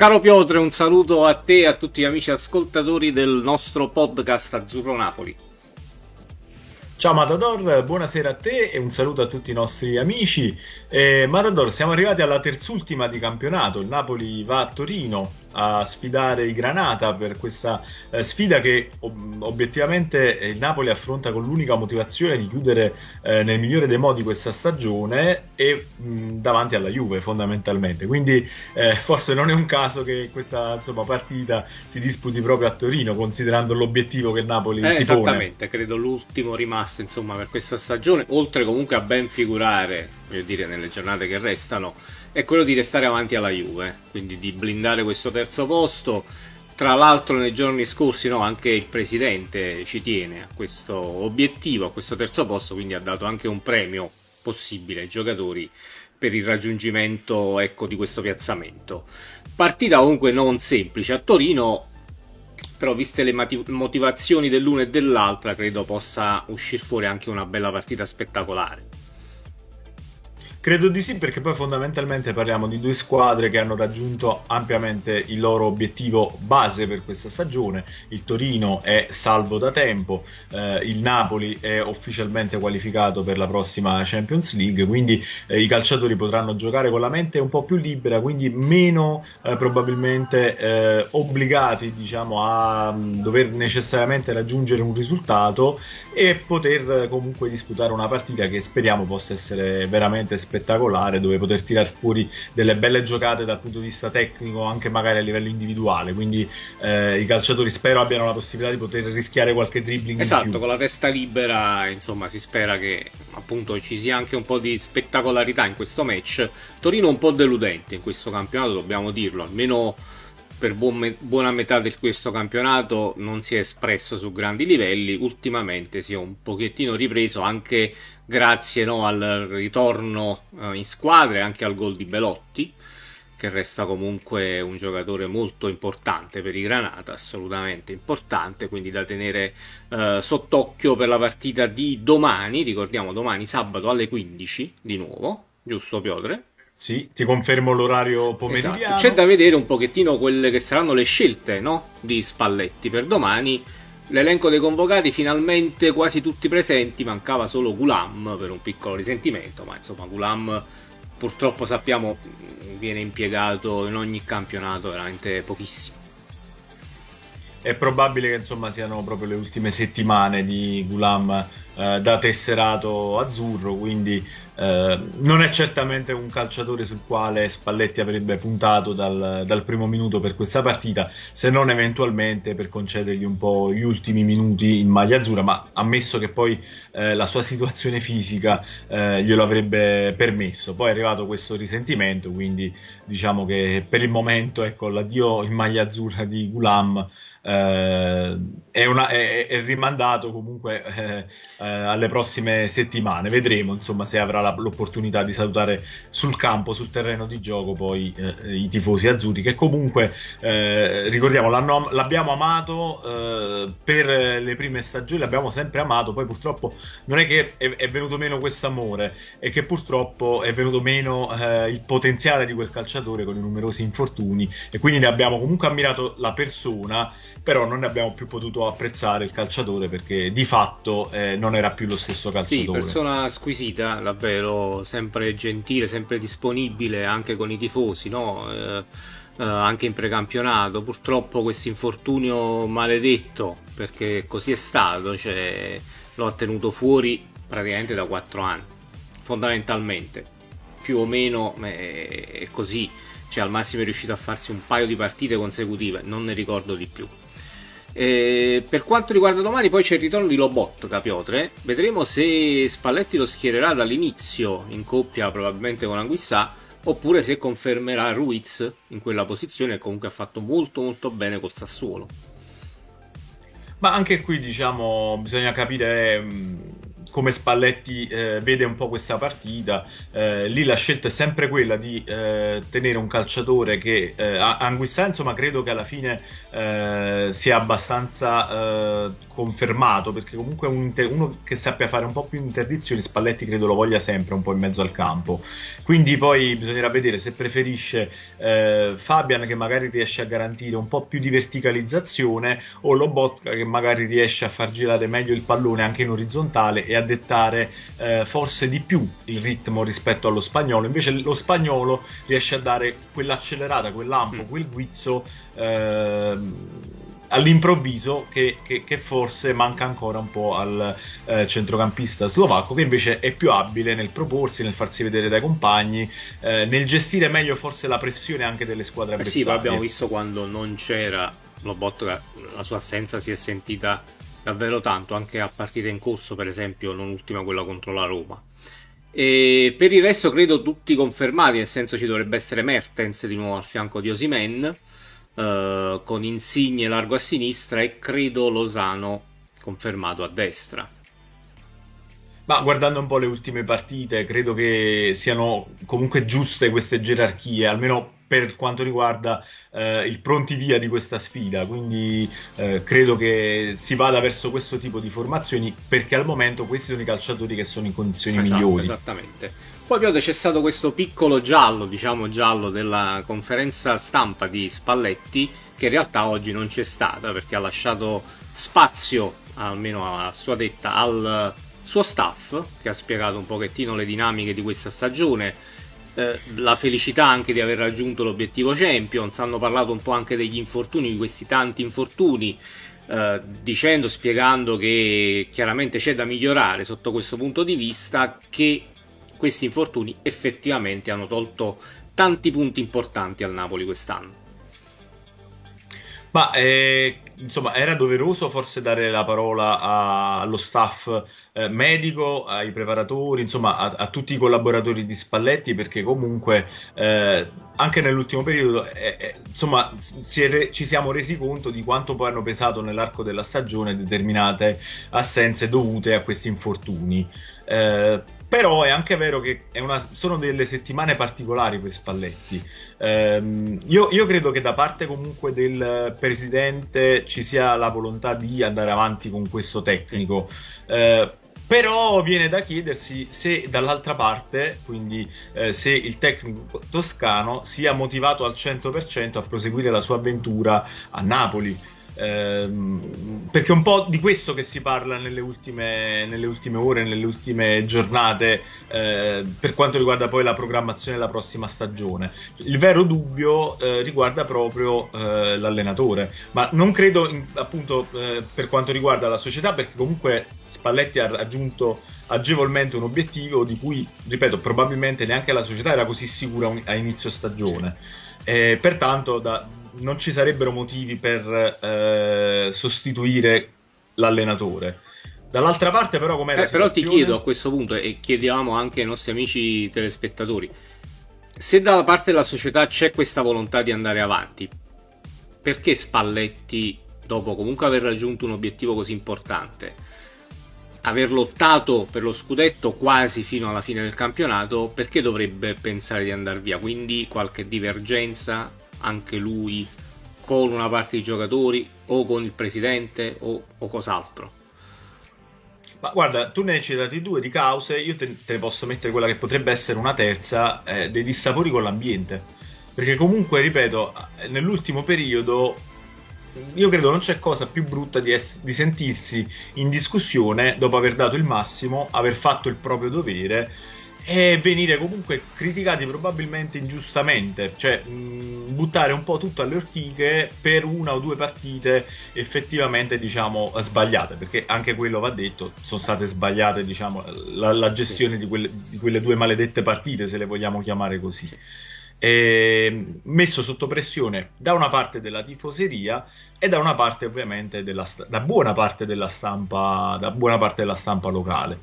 Caro Piotre, un saluto a te e a tutti gli amici ascoltatori del nostro podcast Azzurro Napoli. Ciao Matador, buonasera a te e un saluto a tutti i nostri amici. Eh, Matador, siamo arrivati alla terzultima di campionato. Il Napoli va a Torino a sfidare i Granata per questa eh, sfida che ob- obiettivamente il Napoli affronta con l'unica motivazione di chiudere eh, nel migliore dei modi questa stagione e mh, davanti alla Juve fondamentalmente. Quindi eh, forse non è un caso che questa insomma, partita si disputi proprio a Torino considerando l'obiettivo che il Napoli eh, si esattamente, pone. Esattamente, credo l'ultimo rimasto insomma, per questa stagione, oltre comunque a ben figurare, voglio dire, nelle giornate che restano, è quello di restare avanti alla Juve, quindi di blindare questo terzo posto. Tra l'altro nei giorni scorsi no, anche il presidente ci tiene a questo obiettivo, a questo terzo posto, quindi ha dato anche un premio possibile ai giocatori per il raggiungimento ecco, di questo piazzamento. Partita comunque non semplice a Torino, però viste le motivazioni dell'una e dell'altra credo possa uscire fuori anche una bella partita spettacolare. Credo di sì, perché poi fondamentalmente parliamo di due squadre che hanno raggiunto ampiamente il loro obiettivo base per questa stagione. Il Torino è salvo da tempo, eh, il Napoli è ufficialmente qualificato per la prossima Champions League, quindi eh, i calciatori potranno giocare con la mente un po' più libera, quindi meno eh, probabilmente eh, obbligati diciamo, a mm, dover necessariamente raggiungere un risultato e poter comunque disputare una partita che speriamo possa essere veramente spettacolare dove poter tirare fuori delle belle giocate dal punto di vista tecnico anche magari a livello individuale. Quindi eh, i calciatori spero abbiano la possibilità di poter rischiare qualche dribbling esatto con la testa libera insomma si spera che appunto ci sia anche un po' di spettacolarità in questo match. Torino un po' deludente in questo campionato dobbiamo dirlo almeno per buon me- buona metà di questo campionato non si è espresso su grandi livelli, ultimamente si è un pochettino ripreso anche grazie no, al ritorno uh, in squadra e anche al gol di Belotti, che resta comunque un giocatore molto importante per i Granata, assolutamente importante, quindi da tenere uh, sott'occhio per la partita di domani, ricordiamo domani sabato alle 15 di nuovo, giusto Piotre? Sì, ti confermo l'orario pomeridiano. Esatto. C'è da vedere un pochettino quelle che saranno le scelte no? di Spalletti per domani. L'elenco dei convocati finalmente quasi tutti presenti, mancava solo Gulam per un piccolo risentimento, ma insomma Gulam purtroppo sappiamo viene impiegato in ogni campionato veramente pochissimo. È probabile che insomma siano proprio le ultime settimane di Gulam eh, da tesserato azzurro, quindi eh, non è certamente un calciatore sul quale Spalletti avrebbe puntato dal, dal, primo minuto per questa partita, se non eventualmente per concedergli un po' gli ultimi minuti in maglia azzurra, ma ammesso che poi eh, la sua situazione fisica eh, glielo avrebbe permesso. Poi è arrivato questo risentimento, quindi diciamo che per il momento ecco, l'addio in maglia azzurra di Gulam eh, è, una, è, è, rimandato comunque eh, eh, alle prossime settimane. Vedremo insomma se avrà la, l'opportunità di salutare sul campo, sul terreno di gioco, poi eh, i tifosi azzurri che comunque eh, ricordiamo l'abbiamo amato eh, per le prime stagioni, l'abbiamo sempre amato. Poi purtroppo non è che è, è venuto meno questo amore, è che purtroppo è venuto meno il potenziale di quel calciatore con i numerosi infortuni e quindi ne abbiamo comunque ammirato la persona però non ne abbiamo più potuto apprezzare il calciatore perché di fatto eh, non era più lo stesso calciatore. Sì, persona squisita, davvero, sempre gentile, sempre disponibile anche con i tifosi, no? eh, eh, anche in precampionato. Purtroppo questo infortunio maledetto, perché così è stato, cioè, lo ha tenuto fuori praticamente da 4 anni, fondamentalmente. Più o meno eh, è così cioè al massimo è riuscito a farsi un paio di partite consecutive, non ne ricordo di più. E per quanto riguarda domani, poi c'è il ritorno di Lobotka Piotre. Vedremo se Spalletti lo schiererà dall'inizio in coppia, probabilmente con Anguissà, oppure se confermerà Ruiz in quella posizione, comunque ha fatto molto molto bene col Sassuolo. Ma anche qui, diciamo, bisogna capire come Spalletti eh, vede un po' questa partita, eh, lì la scelta è sempre quella di eh, tenere un calciatore che eh, Anguissa, insomma, credo che alla fine eh, sia abbastanza eh, confermato perché comunque un uno che sappia fare un po' più interdizioni, Spalletti credo lo voglia sempre un po' in mezzo al campo. Quindi poi bisognerà vedere se preferisce Fabian che magari riesce a garantire un po' più di verticalizzazione o Lobotka che magari riesce a far girare meglio il pallone anche in orizzontale e a dettare eh, forse di più il ritmo rispetto allo spagnolo. Invece lo spagnolo riesce a dare quell'accelerata, quell'ampo, mm. quel guizzo. Eh, all'improvviso che, che, che, forse manca ancora un po' al eh, centrocampista slovacco che invece è più abile nel proporsi, nel farsi vedere dai compagni, eh, nel gestire meglio forse la pressione anche delle squadre avversarie. Eh sì, abbiamo visto quando non c'era Lobotka, la sua assenza si è sentita davvero tanto, anche a partite in corso, per esempio, non ultima quella contro la Roma. E per il resto credo tutti confermati, nel senso ci dovrebbe essere Mertens di nuovo al fianco di Osimen eh, con Insigne largo a sinistra e credo Losano confermato a destra. Ma guardando un po' le ultime partite, credo che siano comunque giuste queste gerarchie, almeno per quanto riguarda eh, il pronti via di questa sfida. Quindi eh, credo che si vada verso questo tipo di formazioni perché al momento questi sono i calciatori che sono in condizioni esatto, migliori. Esattamente. Poi Piotr c'è stato questo piccolo giallo, diciamo giallo, della conferenza stampa di Spalletti, che in realtà oggi non c'è stata perché ha lasciato spazio, almeno a sua detta, al suo staff, che ha spiegato un pochettino le dinamiche di questa stagione, eh, la felicità anche di aver raggiunto l'obiettivo Champions, hanno parlato un po' anche degli infortuni, di questi tanti infortuni, eh, dicendo, spiegando che chiaramente c'è da migliorare sotto questo punto di vista, che questi infortuni effettivamente hanno tolto tanti punti importanti al Napoli quest'anno. Ma eh, insomma, era doveroso forse dare la parola a, allo staff eh, medico, ai preparatori, insomma, a, a, tutti i collaboratori di Spalletti, perché comunque eh, anche nell'ultimo periodo, eh, eh insomma, si ci siamo resi conto di quanto poi hanno pesato nell'arco della stagione determinate assenze dovute a questi infortuni. Eh, però è anche vero che una, sono delle settimane particolari per Spalletti. Eh, io, io, credo che da parte comunque del presidente ci sia la volontà di andare avanti con questo tecnico. Eh, però viene da chiedersi se dall'altra parte, quindi eh, se il tecnico toscano sia motivato al 100% a proseguire la sua avventura a Napoli. Ehm, perché è un po' di questo che si parla nelle ultime, nelle ultime ore, nelle ultime giornate, eh, per quanto riguarda poi la programmazione della prossima stagione. Il vero dubbio eh, riguarda proprio eh, l'allenatore, ma non credo in, appunto eh, per quanto riguarda la società, perché comunque Spalletti ha raggiunto agevolmente un obiettivo di cui, ripeto, probabilmente neanche la società era così sicura a inizio stagione. Sì. pertanto, da, non ci sarebbero motivi per eh, sostituire l'allenatore. Dall'altra parte, però, com'è eh, Però ti chiedo a questo punto, e chiediamo anche ai nostri amici telespettatori, se dalla parte della società c'è questa volontà di andare avanti, perché Spalletti, dopo comunque aver raggiunto un obiettivo così importante, aver lottato per lo scudetto quasi fino alla fine del campionato, perché dovrebbe pensare di andare via? Quindi qualche divergenza anche lui con una parte dei giocatori o con il presidente o, o cos'altro? Ma guarda, tu ne hai citati due di cause, io te, te, ne posso mettere quella che potrebbe essere una terza, eh, dei dissapori con l'ambiente. Perché comunque, ripeto, nell'ultimo periodo io credo non c'è cosa più brutta di, ess- di sentirsi in discussione dopo aver dato il massimo, aver fatto il proprio dovere e venire comunque criticati probabilmente ingiustamente, cioè mh, buttare un po' tutto alle ortiche per una o due partite effettivamente diciamo sbagliate, perché anche quello va detto, sono state sbagliate diciamo la, la gestione di quelle, di quelle, due maledette partite, se le vogliamo chiamare così. E, messo sotto pressione da una parte della tifoseria e da una parte ovviamente della, da buona parte della stampa, da buona parte della stampa locale.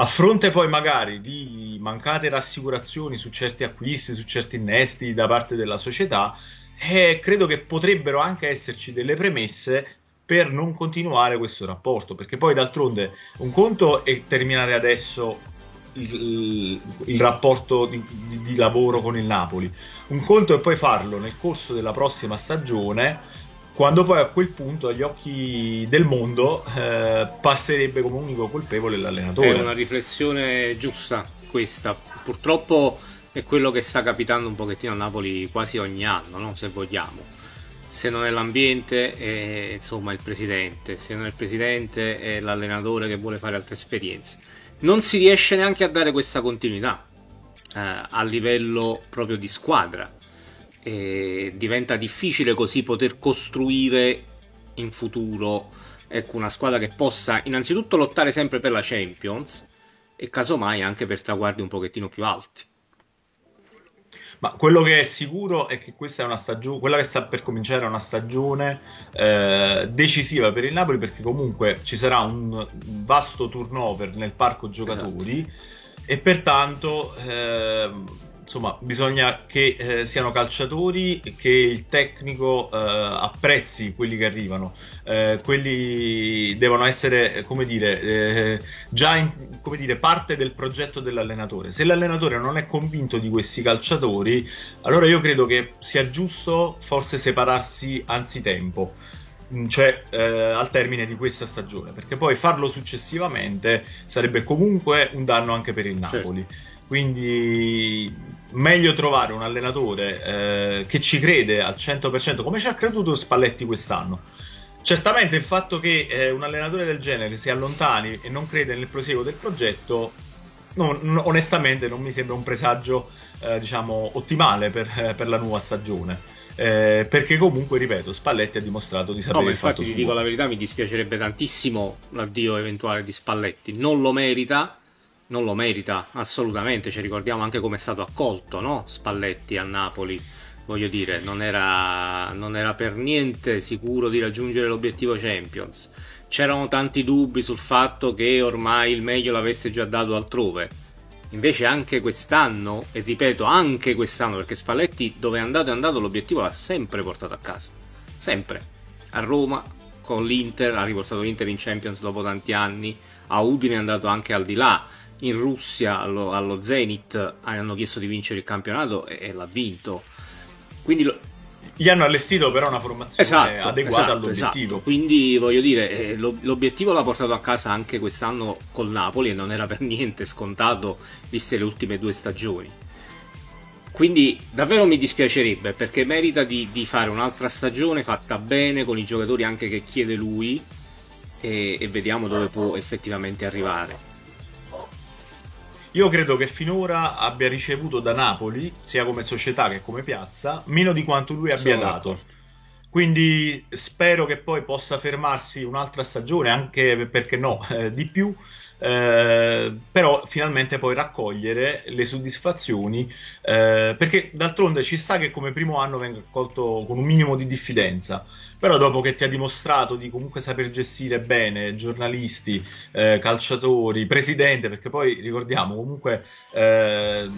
A fronte poi magari di mancate rassicurazioni su certi acquisti, su certi innesti da parte della società, eh, credo che potrebbero anche esserci delle premesse per non continuare questo rapporto, perché poi d'altronde un conto è terminare adesso il, il rapporto di, di, di, lavoro con il Napoli, un conto è poi farlo nel corso della prossima stagione, quando poi a quel punto agli occhi del mondo eh, passerebbe come unico colpevole l'allenatore. È una riflessione giusta questa, purtroppo è quello che sta capitando un pochettino a Napoli quasi ogni anno, no? se vogliamo se non è l'ambiente è insomma il presidente, se non è il presidente è l'allenatore che vuole fare altre esperienze. Non si riesce neanche a dare questa continuità eh, a livello proprio di squadra. E diventa difficile così poter costruire in futuro ecco, una squadra che possa innanzitutto lottare sempre per la Champions e casomai anche per traguardi un pochettino più alti. Ma quello che è sicuro è che questa è una stagione, quella che sta per cominciare è una stagione eh, decisiva per il Napoli perché comunque ci sarà un vasto turnover nel parco giocatori esatto. e pertanto eh, insomma, bisogna che eh, siano calciatori che il tecnico eh, apprezzi quelli che arrivano. Eh, quelli devono essere, come dire, eh, già in, come dire, parte del progetto dell'allenatore. Se l'allenatore non è convinto di questi calciatori, allora io credo che sia giusto forse separarsi anzitempo mm, cioè eh, al termine di questa stagione, perché poi farlo successivamente sarebbe comunque un danno anche per il Napoli. Certo. Quindi meglio trovare un allenatore eh, che ci crede al 100% come ci ha creduto Spalletti quest'anno. Certamente il fatto che eh, un allenatore del genere si allontani e non crede nel proseguo del progetto, non, onestamente non mi sembra un presagio eh, diciamo ottimale per, eh, per, la nuova stagione. Eh, perché comunque, ripeto, Spalletti ha dimostrato di sapere no, il fatto ti dico la verità, mi dispiacerebbe tantissimo l'addio eventuale di Spalletti. Non lo merita, non lo merita assolutamente, ci ricordiamo anche come è stato accolto no? Spalletti a Napoli, voglio dire, non era, non era per niente sicuro di raggiungere l'obiettivo Champions. C'erano tanti dubbi sul fatto che ormai il meglio l'avesse già dato altrove. Invece anche quest'anno, e ripeto anche quest'anno, perché Spalletti dove è andato è andato l'obiettivo l'ha sempre portato a casa. Sempre. A Roma, con l'Inter, ha riportato l'Inter in Champions dopo tanti anni, a Udine è andato anche al di là in Russia allo, allo Zenit hanno chiesto di vincere il campionato e, e l'ha vinto. Quindi lo... gli hanno allestito però una formazione esatto, adeguata esatto, all'obiettivo. Esatto. Quindi voglio dire, eh, l'obiettivo l'ha portato a casa anche quest'anno col Napoli e non era per niente scontato viste le ultime due stagioni. Quindi davvero mi dispiacerebbe perché merita di, di fare un'altra stagione fatta bene con i giocatori anche che chiede lui e, e vediamo dove può effettivamente arrivare. Io credo che finora abbia ricevuto da Napoli, sia come società che come piazza, meno di quanto lui abbia Sono dato. D'accordo. Quindi spero che poi possa fermarsi un'altra stagione, anche perché no, eh, di più, eh, però finalmente poi raccogliere le soddisfazioni, eh, perché d'altronde ci sta che come primo anno venga accolto con un minimo di diffidenza però dopo che ti ha dimostrato di comunque saper gestire bene giornalisti, eh, calciatori, presidente, perché poi ricordiamo comunque eh,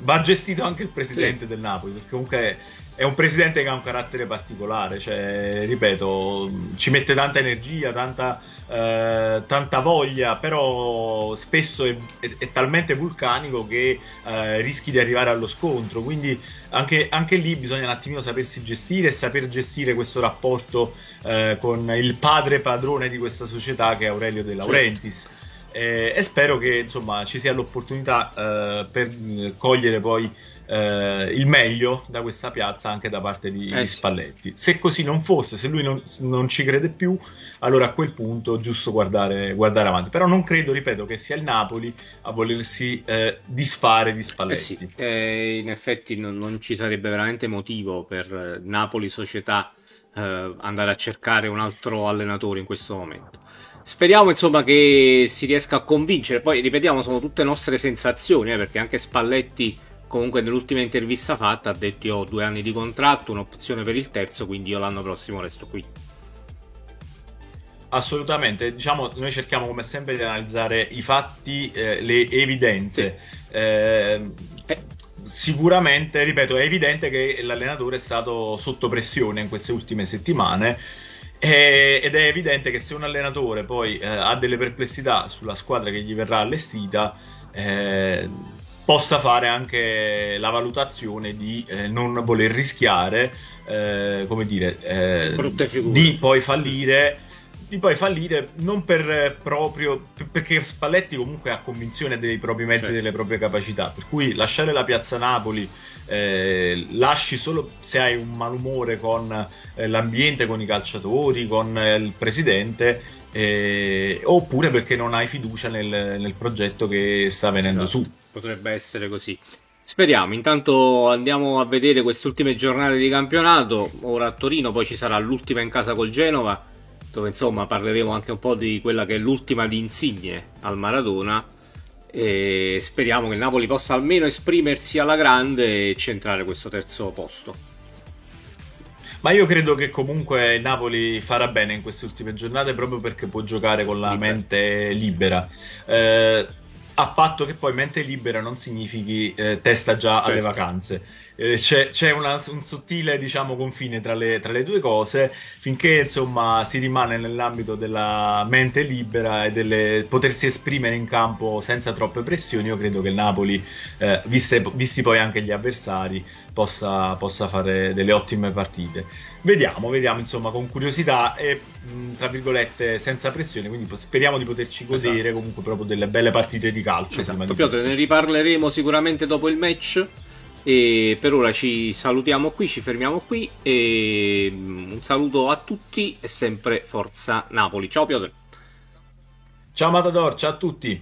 va gestito anche il presidente sì. del Napoli, perché comunque è un presidente che ha un carattere particolare, cioè, ripeto, ci mette tanta energia, tanta, eh, tanta voglia, però spesso è, è, è talmente vulcanico che eh, rischi di arrivare allo scontro, quindi anche, anche, lì bisogna un attimino sapersi gestire e saper gestire questo rapporto eh, con il padre padrone di questa società che è Aurelio De Laurentiis. Certo. Eh, e spero che insomma ci sia l'opportunità eh, per cogliere poi eh, il meglio da questa piazza anche da parte di eh sì. Spalletti. Se così non fosse, se lui non, non, ci crede più, allora a quel punto è giusto guardare, guardare, avanti. Però non credo, ripeto, che sia il Napoli a volersi eh, disfare di Spalletti. Eh sì, eh, in effetti non, non, ci sarebbe veramente motivo per Napoli società eh, andare a cercare un altro allenatore in questo momento. Speriamo insomma che si riesca a convincere. Poi ripetiamo, sono tutte nostre sensazioni, eh, perché anche Spalletti comunque nell'ultima intervista fatta ha detto io ho due anni di contratto, un'opzione per il terzo, quindi io l'anno prossimo resto qui. Assolutamente, diciamo, noi cerchiamo come sempre di analizzare i fatti, eh, le evidenze. Sì. Eh, eh. Sicuramente, ripeto, è evidente che l'allenatore è stato sotto pressione in queste ultime settimane E, ed è evidente che se un allenatore poi eh, ha delle perplessità sulla squadra che gli verrà allestita, eh, possa fare anche la valutazione di eh, non voler rischiare, eh, come dire, eh, di poi fallire di poi fallire non per proprio perché Spalletti comunque ha convinzione dei propri mezzi e certo. delle proprie capacità per cui lasciare la piazza Napoli eh, lasci solo se hai un malumore con eh, l'ambiente con i calciatori con eh, il presidente eh, oppure perché non hai fiducia nel, nel progetto che sta venendo esatto. su potrebbe essere così Speriamo, intanto andiamo a vedere queste ultime giornate di campionato, ora a Torino, poi ci sarà l'ultima in casa col Genova, dove insomma parleremo anche un po' di quella che è l'ultima di Insigne al Maradona e speriamo che il Napoli possa almeno esprimersi alla grande e centrare questo terzo posto. Ma io credo che comunque il Napoli farà bene in queste ultime giornate proprio perché può giocare con la libera. mente libera. Eh, a patto che poi mente libera non significhi eh, testa già certo. alle vacanze c'è, c'è una, un sottile diciamo, confine tra le, tra le, due cose finché insomma si rimane nell'ambito della mente libera e del potersi esprimere in campo senza troppe pressioni io credo che il Napoli eh, viste, visti poi anche gli avversari possa, possa, fare delle ottime partite vediamo vediamo insomma con curiosità e tra virgolette senza pressione quindi speriamo di poterci godere esatto. comunque proprio delle belle partite di calcio esatto. Piotr, ne riparleremo sicuramente dopo il match e per ora ci salutiamo qui, ci fermiamo qui e mm, un saluto a tutti e sempre Forza Napoli. Ciao Piotr. Ciao Matador, ciao a tutti.